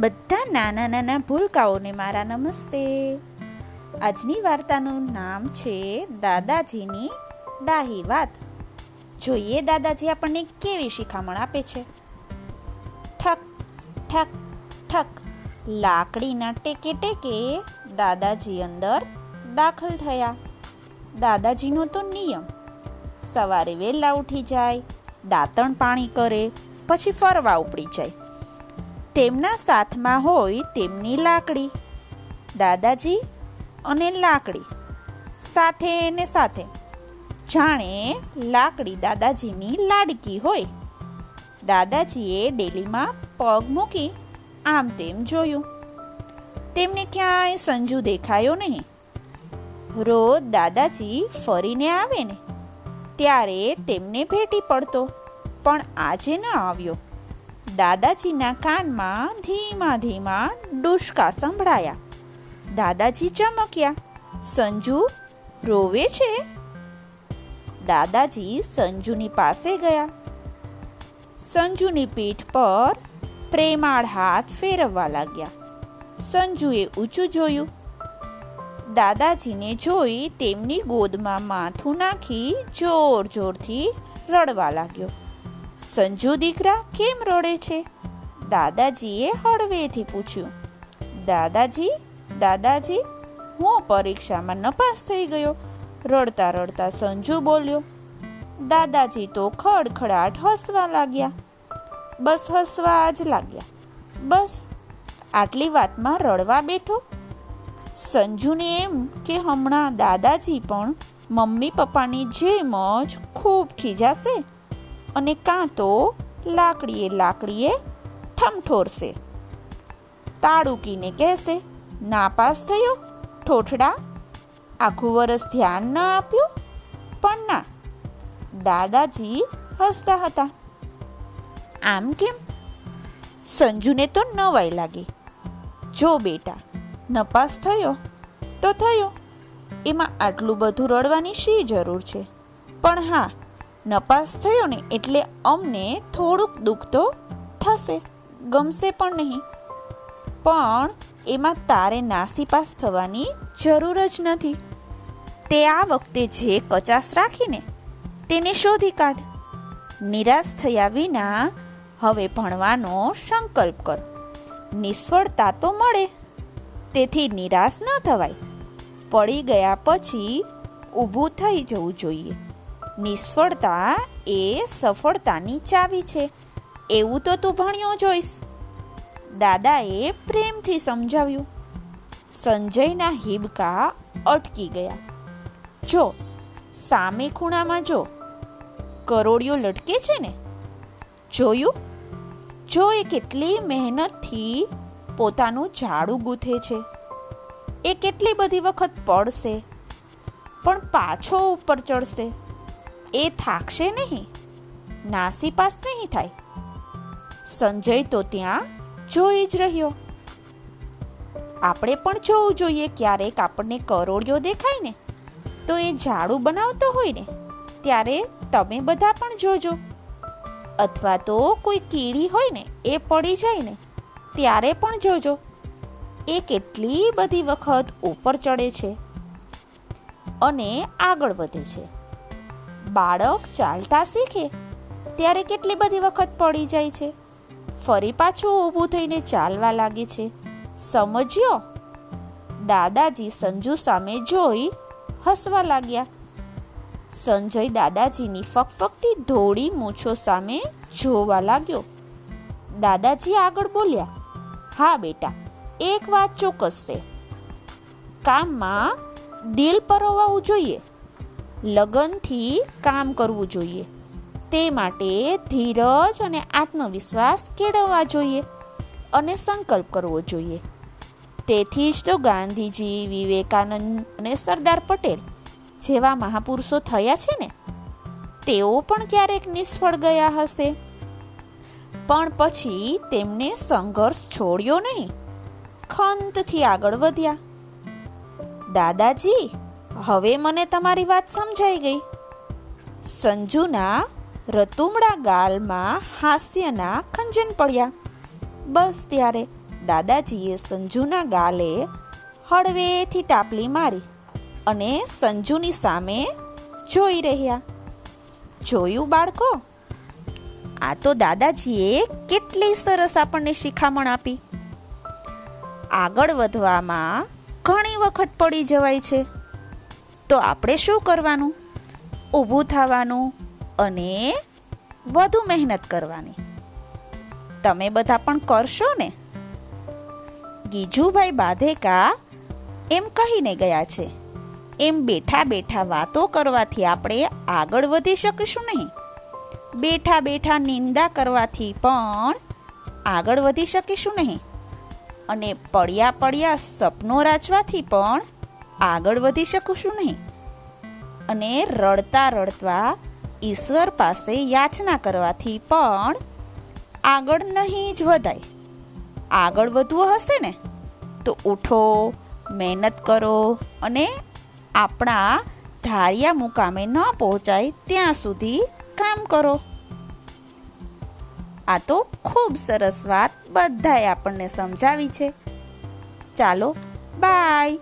બધા નાના નાના ભૂલકાઓને મારા નમસ્તે. આજની વાર્તાનું નામ છે દાદાજીની દાહી વાત. જોઈએ દાદાજી આપણને કેવી શિખામણ આપે છે. ઠક ઠક ઠક. લાકડીના ટેકે ટેકે દાદાજી અંદર દાખલ થયા. દાદાજીનો તો નિયમ, સવારે વહેલા ઉઠી જાય, દાંતણ પાણી કરે, પછી ફરવા ઉપડી જાય. તેમના સાથમાં હોય તેમની લાકડી. દાદાજી અને લાકડી સાથે ને સાથે. જાણે લાકડી દાદાજીની લાડકી હોય. દાદાજીએ ડેલીમાં પગ મૂકી આમ તેમ જોયું. તેમને ક્યાંય સંજુ દેખાયો નહીં. રોજ દાદાજી ફરીને આવે ને ત્યારે તેમને ભેટી પડતો, પણ આજે ન આવ્યો. દાદાજીના કાનમાં ધીમા ધીમા ડુશકા સંભળાયા. દાદાજી ચમક્યા. સંજુ, રોવે છે? દાદાજી સંજુની પાસે ગયા. સંજુની પીઠ પર પ્રેમાળ હાથ ફેરવવા લાગ્યા. સંજુએ ઊંચું જોયું. દાદાજીને જોઈ તેમની ગોદમાં માથું નાખી જોર જોરથી રડવા લાગ્યો. સંજુ દીકરા કેમ રડે છે? દાદાજીએ હળવેથી પૂછ્યું. દાદાજી દાદાજી, હું પરીક્ષામાં નપાસ થઈ ગયો. રડતા રડતા સંજુ બોલ્યો, દાદાજી તો ખડખડાટ હસવા લાગ્યા. બસ હસવા જ લાગ્યા. બસ, આટલી વાતમાં રડવા બેઠો. સંજુને એમ કે હમણાં દાદાજી પણ મમ્મી પપ્પાની જેમ જ ખૂબ ખીજાશે. અને કાં તો લાકડીએ લાકડીએ ઠમઠોરશે. તાળુકીને કહેશે, નાપાસ થયો, ઠોઠડા, આખું વરસ ધ્યાન ન આપ્યું, પણ ના. દાદાજી હસતા હતા. આમ કેમ? સંજુને તો નવાઈ લાગી. જો બેટા, નપાસ થયો, તો થયો. એમાં આટલું બધું રડવાની શી જરૂર છે? પણ હા નપાસ થયો ને એટલે અમને થોડુંક દુઃખ તો થશે. ગમશે પણ નહીં. પણ એમાં તારે નાસીપાસ થવાની જરૂર જ નથી. તે આ વખતે જે કચાસ રાખીને તેને શોધી કાઢ. નિરાશ થયા વિના હવે ભણવાનો સંકલ્પ કર. નિષ્ફળતા તો મળે, તેથી નિરાશ ન થવાય. પડી ગયા પછી ઊભું થઈ જવું જોઈએ. નિષ્ફળતા એ સફળતાની ચાવી છે. એવું તો તું ભણ્યો જોઈશ દાદાએ પ્રેમથી સમજાવ્યું. સંજયના હિબકા અટકી ગયા. જો, સામે ખૂણામાં જો, કરોડિયો લટકે છે ને? જોયું? જો એ કેટલી મહેનતથી પોતાનું ઝાડું ગૂંથે છે. એ કેટલી બધી વખત પડશે. પણ પાછો ઉપર ચડશે. એ થાકશે નહીં. નાસીપાસ નહીં થાય. સંજય તો ત્યાં જોઈ જ રહ્યો. આપણે પણ જોવું જોઈએ ક્યારેક આપણને કરોળિયો દેખાય ને, તો એ ઝાડુ બનાવતો હોય ને, ત્યારે તમે બધા પણ જોજો. અથવા તો કોઈ કીડી હોય ને, એ પડી જાય ને, ત્યારે પણ જોજો. એ કેટલી બધી વખત ઉપર ચડે છે અને આગળ વધે છે. બાળક ચાલતા શીખે, ત્યારે કેટલી બધી વખત પડી જાય છે. ફરી પાછું ઊભું થઈને ચાલવા લાગે છે. સમજ્યો? દાદાજી સંજુ સામે જોઈ હસવા લાગ્યા. સંજય દાદાજીની ફકફકતી ધોળી મૂછો સામે જોવા લાગ્યો. દાદાજી આગળ બોલ્યા, હા બેટા, એક વાત ચોક્કસ છે. કામમાં દિલ પરોવાવું જોઈએ. લગનથી કામ કરવું જોઈએ. તે માટે ધીરજ અને આત્મવિશ્વાસ કેળવવા જોઈએ અને સંકલ્પ કરવો જોઈએ. તેથી જ તો ગાંધીજી, વિવેકાનંદ અને સરદાર પટેલ જેવા મહાપુરુષો થયા છે ને, તેઓ પણ ક્યારેક નિષ્ફળ ગયા હશે. પણ પછી તેમને સંઘર્ષ છોડ્યો નહીં. ખંતથી આગળ વધ્યા. દાદાજી હવે મને તમારી વાત સમજાઈ ગઈ. સંજુના રતુમડા ગાલમાં હાસ્યના ખંજન પડ્યા. બસ ત્યારે દાદાજીએ સંજુના ગાલે હળવેથી ટાપલી મારી અને સંજુની સામે જોઈ રહ્યા. જોયું બાળકો? આ તો દાદાજીએ કેટલી સરસ આપણને શિખામણ આપી. આગળ વધવામાં ઘણી વખત પડી જવાય છે. તો આપણે શું કરવાનું? ઊભું થવાનું અને વધુ મહેનત કરવાની. તમે બધા પણ કરશો ને? ગીજુભાઈ બાધેકા એમ કહીને ગયા છે. એમ બેઠા બેઠા વાતો કરવાથી આપણે આગળ વધી શકીશું નહીં. બેઠા બેઠા નિંદા કરવાથી પણ આગળ વધી શકીશું નહીં. અને પડ્યા પડ્યા સપનો રાચવાથી પણ આગળ વધી શકીશું નહીં. અને રડતા રડતા ઈશ્વર પાસે યાચના કરવાથી પણ આગળ નહીં જ વધાય. આગળ વધવું હશે ને, તો ઉઠો, મહેનત કરો અને આપણા ધાર્યા મુકામે ન પહોંચાય ત્યાં સુધી કામ કરો. આ તો ખૂબ સરસ વાત બધાએ આપણને સમજાવી છે. ચાલો, બાય.